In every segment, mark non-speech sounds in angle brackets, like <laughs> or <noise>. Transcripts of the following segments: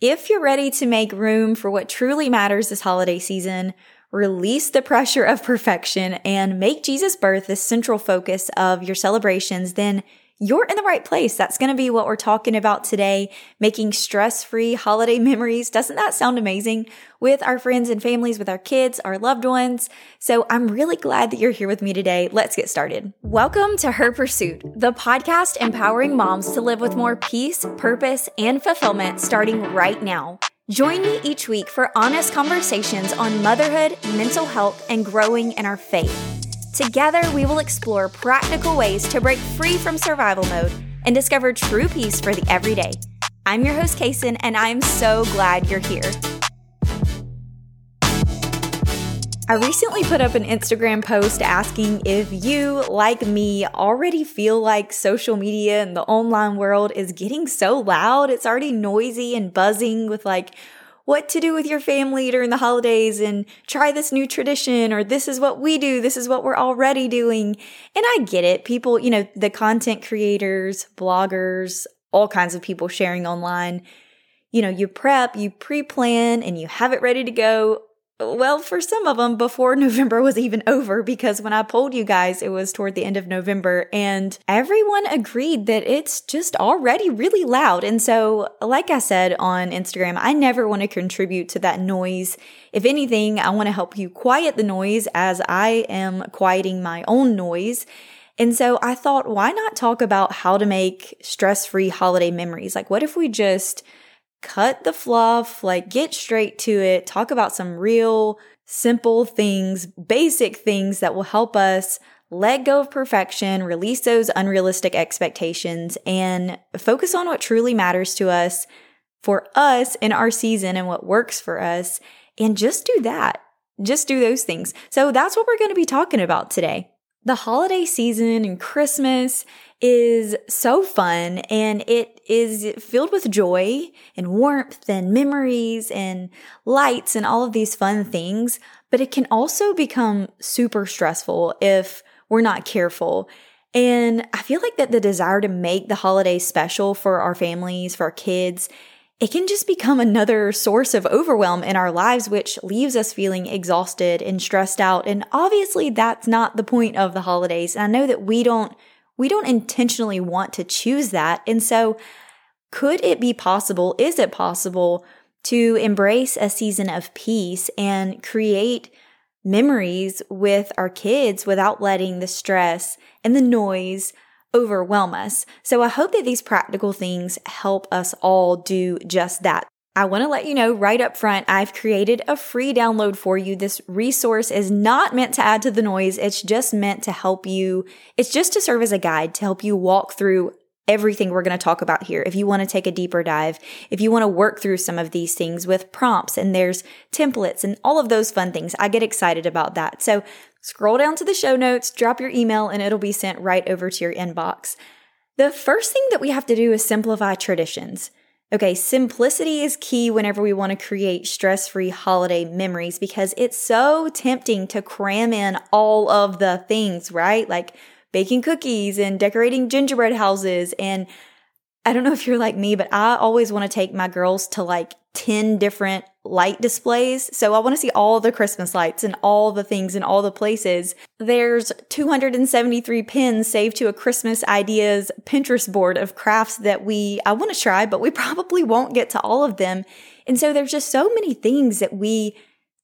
If you're ready to make room for what truly matters this holiday season, release the pressure of perfection, and make Jesus' birth the central focus of your celebrations, then you're in the right place. That's going to be what we're talking about today, making stress free holiday <laughs> memories. Doesn't that sound amazing? With our friends and families, with our kids, our loved ones. So I'm really glad that you're here with me today. Let's get started. Welcome to Her Pursuit, the podcast empowering moms to live with more peace, purpose, and fulfillment starting right now. Join me each week for honest conversations on motherhood, mental health, and growing in our faith. Together, we will explore practical ways to break free from survival mode and discover true peace for the everyday. I'm your host, Cason, and I'm so glad you're here. I recently put up an Instagram post asking if you, like me, already feel like social media and the online world is getting so loud. It's already noisy and buzzing with like what to do with your family during the holidays and try this new tradition or this is what we do. This is what we're already doing. And I get it. People, you know, the content creators, bloggers, all kinds of people sharing online. You know, you prep, you pre plan, and you have it ready to go well, for some of them, before <laughs> November was even over, because when I polled you guys, it was toward the end of November, and everyone agreed that it's just already really loud. And so, like I said on Instagram, I never want to contribute to that noise. If anything, I want to help you quiet the noise as I am quieting my own noise. And so I thought, why not talk about how to make stress free holiday memories? Like, what if we just cut the fluff, like get straight to it, talk about some real simple things, basic things that will help us let go of perfection, release those unrealistic expectations, and focus on what truly matters to us for us in our season and what works for us. And just do that. Just do those things. So that's what we're going to be talking about today. The holiday season and Christmas is so fun and it is filled with joy and warmth and memories and lights and all of these fun things. But it can also become super stressful if we're not careful. And I feel like that the desire to make the holidays special for our families, for our kids, it can just become another source of overwhelm in our lives, which leaves us feeling exhausted and stressed out. And obviously that's not the point of the holidays. And I know that we don't we don't intentionally want to choose that. And so, could it be possible? Is it possible to embrace a season of peace and create memories with our kids without letting the stress and the noise overwhelm us? So, I hope that these practical things help us all do just that. I want to let you know right up front, I've created a free download for you. This resource is not meant to add to the noise. It's just meant to help you. It's just to serve as a guide to help you walk through everything we're going to talk about here. If you want to take a deeper dive, if you want to work through some of these things with prompts and there's templates and all of those fun things, I get excited about that. So scroll down to the show notes, drop your email, and it'll be sent right over to your inbox. The first thing that we have to do is simplify traditions. Okay, simplicity is key whenever we want to create stress free holiday memories because it's so tempting to cram in all of the things, right? Like baking cookies and decorating gingerbread houses and I don't know if you're like me, but I always want to take my girls to like 10 different light displays. So I want to see all the Christmas lights and all the things in all the places. There's 273 pins saved to a Christmas ideas Pinterest board of crafts that we, I want to try, but we <laughs> probably won't get to all of them. And so there's just so many things that we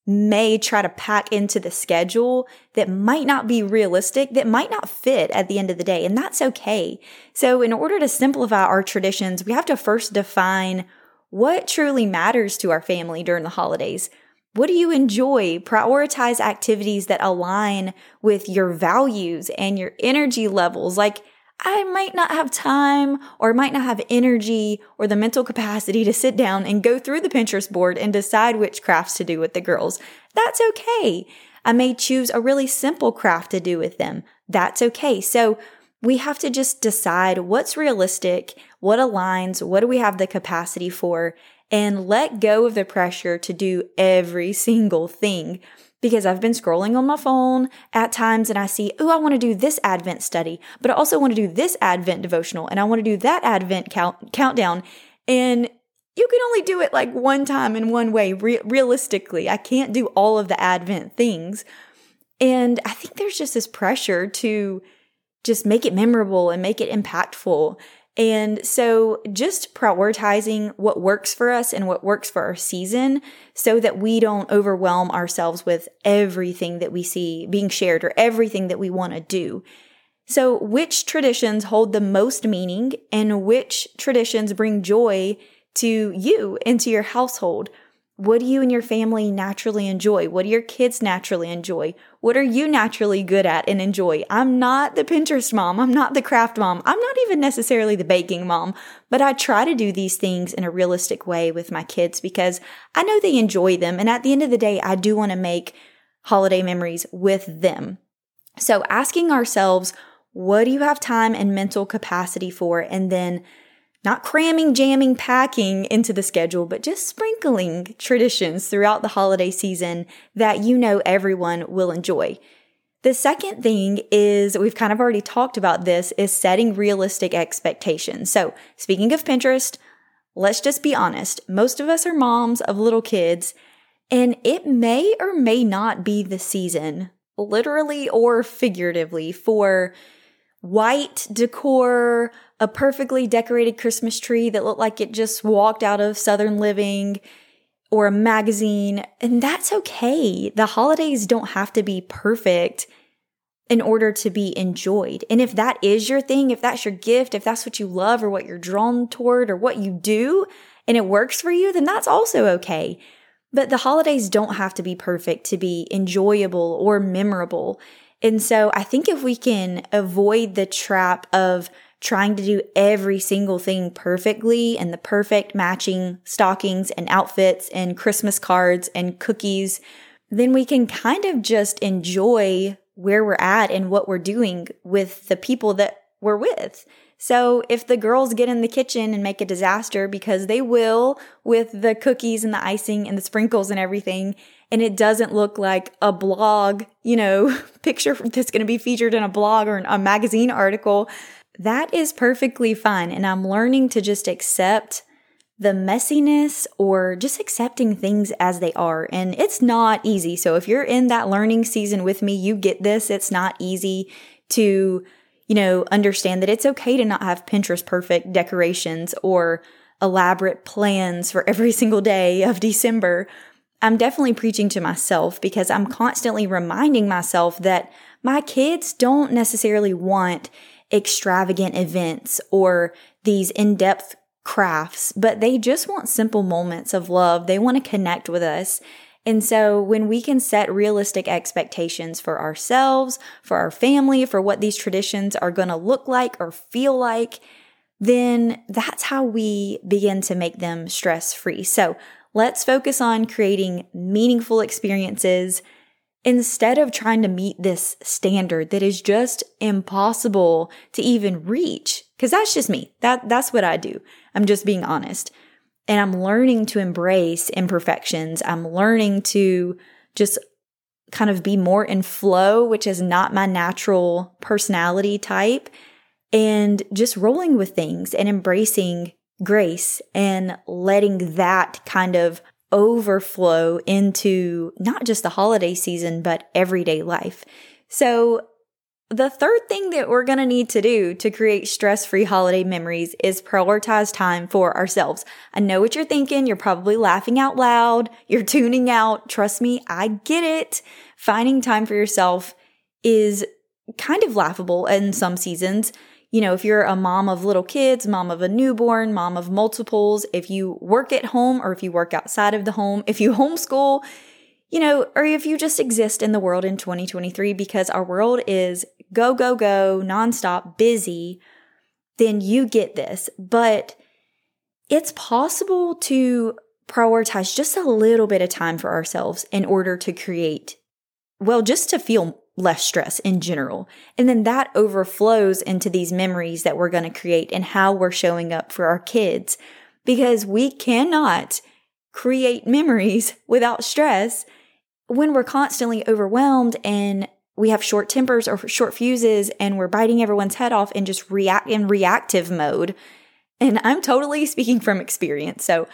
may try to pack into the schedule that might not be realistic, that might not fit at the end of the day. And that's okay. So in order to simplify our traditions, we have to first define what truly matters to our family during the holidays. What do you enjoy? Prioritize activities that align with your values and your energy levels. Like, I might not have time or might not have energy or the mental capacity to sit down and go through the Pinterest board and decide which crafts to do with the girls. That's okay. I may choose a really simple craft to do with them. That's okay. So we have to just decide what's realistic, what aligns, what do we have the capacity for, and let go of the pressure to do every <laughs> single thing because I've been scrolling on my phone at times and I see, oh, I want to do this Advent study, but I also want to do this Advent devotional and I want to do that Advent count- countdown. And you can only do it like one time in one way, re- realistically. I can't do all of the Advent things. And I think there's just this pressure to just make it memorable and make it impactful. And so just prioritizing what works for us and what works for our season so that we don't overwhelm ourselves with everything that we see being shared or everything that we want to do. So which traditions hold the most meaning and which traditions bring joy to you and to your household? What do you and your family naturally enjoy? What do your kids naturally enjoy? What are you naturally good at and enjoy? I'm not the Pinterest mom. I'm not the craft mom. I'm not even necessarily the baking mom, but I try to do these things in a realistic way with my kids because I know they enjoy them. And at the end of the day, I do want to make holiday memories with them. So asking ourselves, what do you have time and mental capacity for? And then not cramming, jamming, packing into the schedule, but just sprinkling traditions throughout the holiday season that you know everyone will enjoy. The second thing is we've kind of already talked about this is setting realistic expectations. So, speaking of Pinterest, let's just be honest. Most of us are moms of little kids, and it may or may not be the season, literally or figuratively, for white decor, a perfectly decorated Christmas tree that looked like it just walked out of Southern Living or a magazine. And that's okay. The holidays don't have to be perfect in order to be enjoyed. And if that is your thing, if that's your gift, if that's what you love or what you're drawn toward or what you do and it works for you, then that's also okay. But the holidays don't have to be perfect to be enjoyable or memorable. And so I think if we can avoid the trap of trying to do every single thing perfectly and the perfect matching stockings and outfits and Christmas cards and cookies, then we can kind of just enjoy where we're at and what we're doing with the people that we're with. So if the girls get in the kitchen and make a disaster because they will with the cookies and the icing and the sprinkles and everything, and it doesn't look like a blog, you know, <laughs> picture that's going to be featured in a blog or a magazine article, that is perfectly fine. And I'm learning to just accept the messiness or just accepting things as they are. And it's not easy. So if you're in that learning season with me, you get this. It's not easy to, you know, understand that it's okay to not have Pinterest perfect decorations or elaborate plans for <laughs> every single day of December. I'm definitely preaching to myself because I'm constantly reminding myself that my kids don't necessarily want extravagant events or these in depth crafts, but they just want simple moments of love. They want to connect with us. And so when we can set realistic expectations for ourselves, for our family, for what these traditions are going to look like or feel like, then that's how we begin to make them stress free. So Let's focus on creating meaningful experiences instead of trying to meet this standard that is just impossible to even reach. Cause that's just me. That, that's what I do. I'm just being honest. And I'm learning to embrace imperfections. I'm learning to just kind of be more in flow, which is not my natural personality type, and just rolling with things and embracing grace and letting that kind of overflow into not just the holiday season, but everyday life. So, the third thing that we're going to need to do to create stress free holiday memories is prioritize time for ourselves. I know what you're thinking. You're probably laughing out loud. You're tuning out. Trust me, I get it. Finding time for yourself is kind of laughable in some seasons you know, if you're a mom of little kids, mom of a newborn, mom of multiples, if you work at home or if you work outside of the home, if you <laughs> homeschool, you know, or if you just exist in the world in 2023 because our world is go, go, go, nonstop, busy, then you get this. But it's possible to prioritize just a little bit of time for ourselves in order to create, well, just to feel less stress in general. And then that overflows into these memories that we're going to create and how we're showing up for our kids because we cannot create memories <laughs> without stress when we're constantly overwhelmed and we have short tempers or short fuses and we're biting everyone's head off and just react in reactive mode. And I'm totally <laughs> speaking from experience. So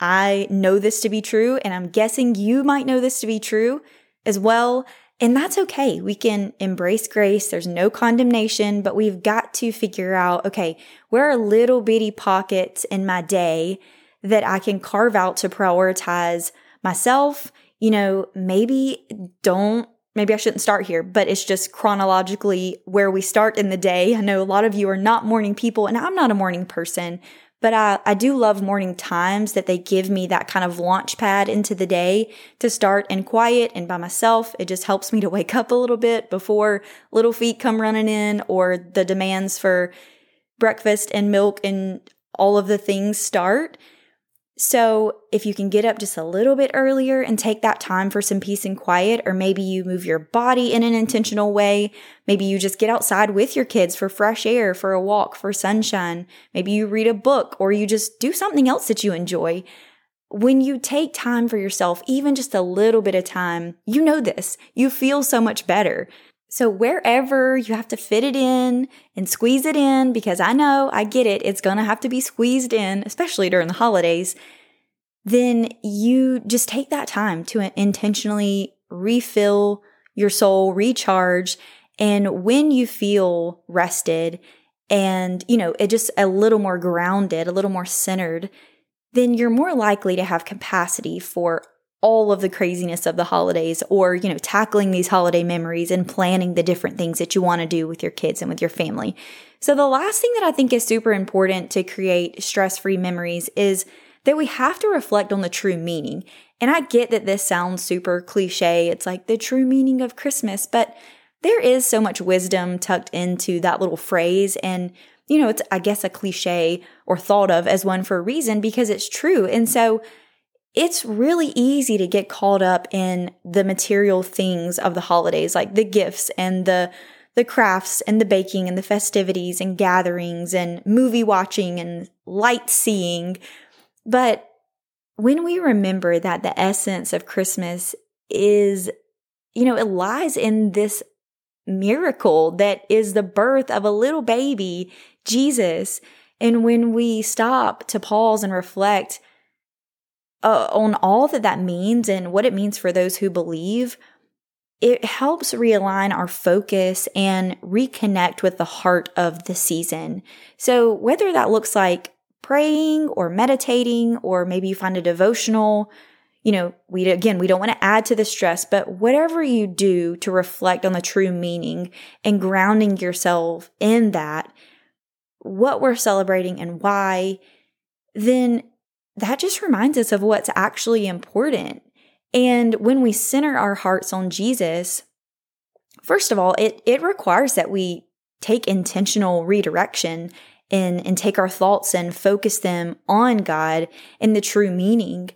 I know this to be true, and I'm guessing you might know this to be true as well. And that's okay. We can embrace grace. There's no condemnation, but we've got to figure out okay, where are little bitty pockets in my day that I can carve out to prioritize myself? You know, maybe don't maybe I shouldn't start here, but it's just chronologically where we start in the day. I know a lot of you are not morning people, and I'm not a morning person, but I, I do love morning times that they give me that kind of launch pad into the day to start in quiet and by myself. It just helps me to wake up a little bit before little feet come running in or the demands for breakfast and milk and all of the things start. So, if you can get up just a little bit earlier and take that time for some peace and quiet, or maybe you move your body in an intentional way, maybe you just get outside with your kids for fresh air, for a walk, for sunshine, maybe you read a book, or you just do something else that you enjoy. When you take time for yourself, even just a little bit of time, you know this, you feel so much better. So wherever you have to fit it in and squeeze it in, because I know, I get it, it's gonna have to be squeezed in, especially during the holidays, then you just take that time to intentionally refill your soul, recharge. And when you feel rested and, you know, it just a little more grounded, a little more centered, then you're more likely to have capacity for all of the craziness of the holidays or, you know, tackling these holiday memories and planning the different things that you want to do with your kids and with your family. So the last thing that I think is super important to create stress-free memories is that we have to reflect on the true meaning. And I get that this sounds super cliche. It's like the true meaning of Christmas, but there is so much wisdom tucked into that little phrase and you know, it's I guess a cliche or thought of as one for a reason because it's true. And so it's really easy to get caught up in the material things of the holidays, like the gifts and the the crafts and the baking and the festivities and gatherings and movie watching and light seeing. But when we remember that the essence of Christmas is, you know, it lies in this miracle that is the birth of a little baby, Jesus. And when we stop to pause and reflect, uh, on all that that means and what it means for those who believe, it helps realign our focus and reconnect with the heart of the season. So, whether that looks like praying or meditating, or maybe you find a devotional, you know, we again, we don't want to add to the stress, but whatever you do to reflect on the true meaning and grounding yourself in that, what we're celebrating and why, then that just reminds us of what's actually important. And when we center our hearts on Jesus, first of all, it, it requires that we take intentional redirection and, and take our thoughts and focus them on God and the true meaning.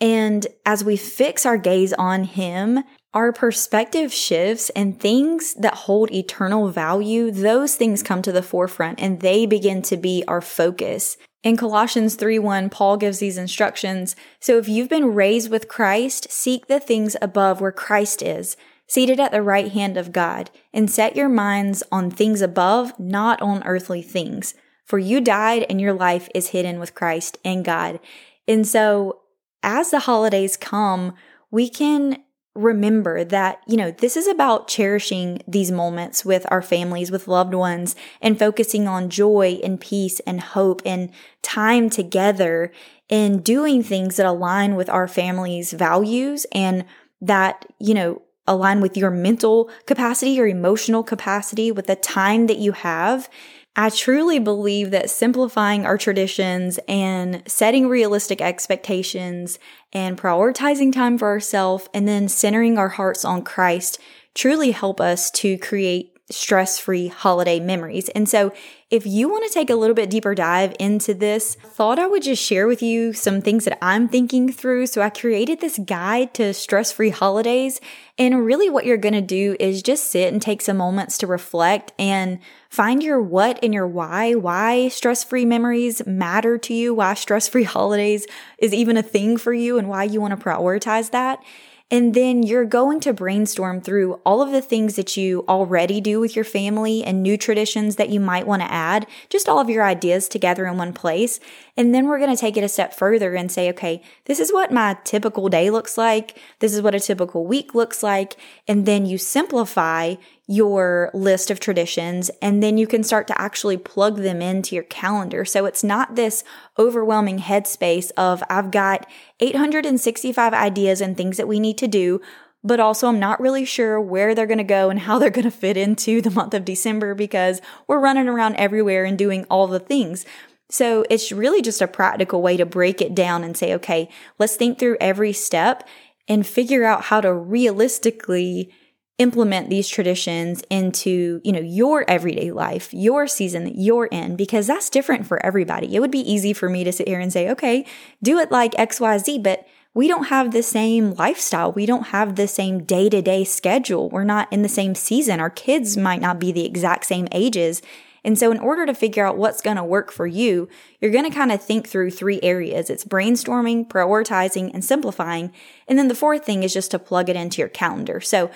And as we fix our gaze on Him, our perspective shifts and things that hold eternal value, those things come to the forefront and they begin to be our focus. In Colossians 3:1, Paul gives these instructions. So if you've been raised with Christ, seek the things above where Christ is, seated at the right hand of God, and set your minds on things above, not on earthly things. For you died and your life is hidden with Christ in God. And so as the holidays come, we can remember that, you know, this is about cherishing these moments with our families, with loved ones, and focusing on joy and peace and hope and time together and doing things that align with our family's values and that, you know, align with your mental capacity, your emotional capacity, with the time that you have I truly believe that simplifying our traditions and setting realistic expectations and prioritizing time for ourselves and then centering our hearts on Christ truly help us to create stress free holiday memories. And so, if you want to take a little bit deeper dive into this, thought I would just share with you some things that I'm thinking through. So, I created this guide to stress free holidays. And really, what you're going to do is just sit and take some moments to reflect and find your what and your why, why stress free memories matter to you, why stress free <laughs> holidays is even a thing for you, and why you want to prioritize that. And then you're going to brainstorm through all of the things that you already do with your family and new traditions that you might want to add, just all of your ideas together in one place. And then we're going to take it a step further and say, okay, this is what my typical day looks like. This is what a typical week looks like. And then you simplify your list of traditions and then you can start to actually plug them into your calendar. So it's not this overwhelming headspace of I've got 865 ideas and things that we need to do, but also I'm not really sure where they're going to go and how <laughs> they're going to fit into the month of December because we're running around everywhere and doing all the things. So it's really just a practical way to break it down and say, okay, let's think through every step and figure out how to realistically implement these traditions into, you know, your everyday life, your season that you're in, because that's different for everybody. It would be easy for me to sit here and say, okay, do it like XYZ, but we don't have the same lifestyle. We don't have the same day to day schedule. We're not in the same season. Our kids might not be the exact same ages. And so, in order to figure out what's going to work for you, you're going to kind of think through three areas it's brainstorming, prioritizing, and simplifying. And then the fourth thing is just to plug it into your calendar. So,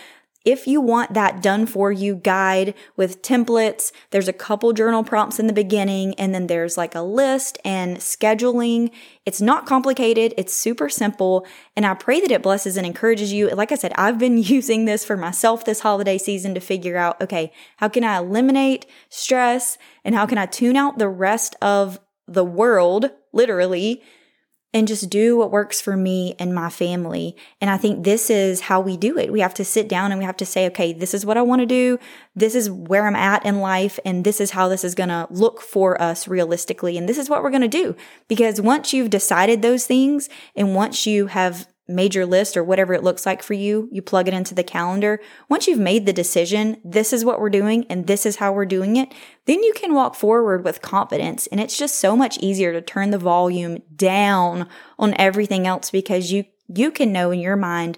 if you want that done for you guide with templates, there's a couple journal prompts in the beginning, and then there's like a list and scheduling. It's not complicated, it's super simple, and I pray that it blesses and encourages you. Like I said, I've been <laughs> using this for myself this holiday season to figure out okay, how can I eliminate stress and how can I tune out the rest of the world, literally, and just do what works for me and my family. And I think this is how we do it. We have to sit down and we have to say, okay, this is what I want to do. This is where I'm at in life. And this is how this is going to look for us realistically. And this is what we're going to do. Because once you've decided those things and once you have major list or whatever it looks like for you, you plug it into the calendar. Once you've made the decision, this is what we're doing and this is how we're doing it, then you can walk forward with confidence. And it's just so much easier to turn the volume down on everything else because you, you can know in your mind,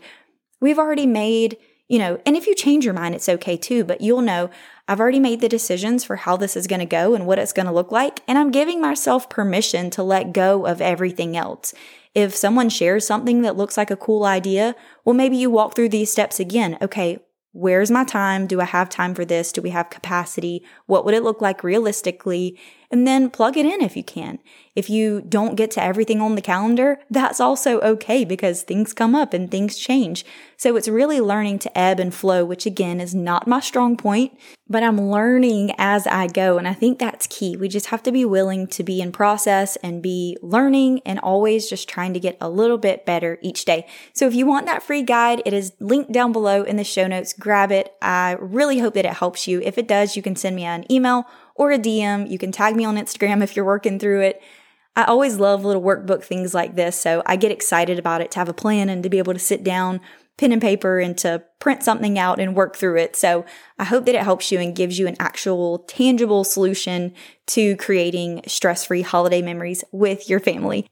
we've already made, you know, and if you change your mind, it's okay too, but you'll know I've already made the decisions for how this is going to go and what it's going to look like. And I'm giving myself permission to let go of everything else. If someone shares something that looks like a cool idea, well, maybe you walk through these steps again. Okay, where's my time? Do I have time for this? Do we have capacity? What would it look like realistically? And then plug it in if you can. If you don't get to everything on the calendar, that's also okay because things come up and things change. So it's really learning to ebb and flow, which again is not my strong point, but I'm learning as I go. And I think that's key. We just have to be willing to be in process and be learning and always just trying to get a little bit better each day. So if you want that free guide, it is linked down below in the show notes. Grab it. I really hope that it helps you. If it does, you can send me an email or a DM. You can tag me on Instagram if you're working through it. I always love little workbook things like this, so I get excited about it to have a plan and to be able to sit down, pen and paper, and to print something out and work through it. So I hope that it helps you and gives you an actual tangible solution to creating stress free holiday memories with your family.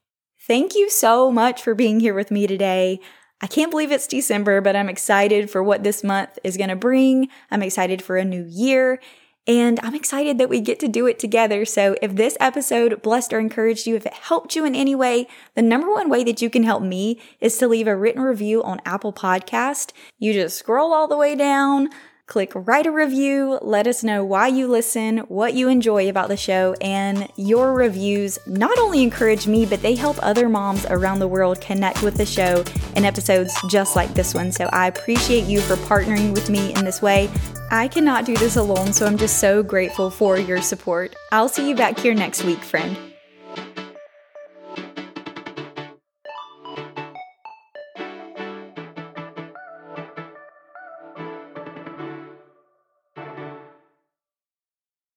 Thank you so much for being here with me today. I can't believe it's December, but I'm excited for what this month is going to bring. I'm excited for a new year. And I'm excited that we get to do it together. So if this episode blessed or encouraged you, if it helped you in any way, the number one way that you can help me is to leave a written review on Apple Podcast. You just scroll all the way down, click write a review, let us know why you listen, what you enjoy about the show, and your reviews not only encourage me, but they help other moms around the world connect with the show and episodes just like this one. So I appreciate you for partnering with me in this way. I cannot do this alone, so I'm just so grateful for your support. I'll see you back here next week, friend.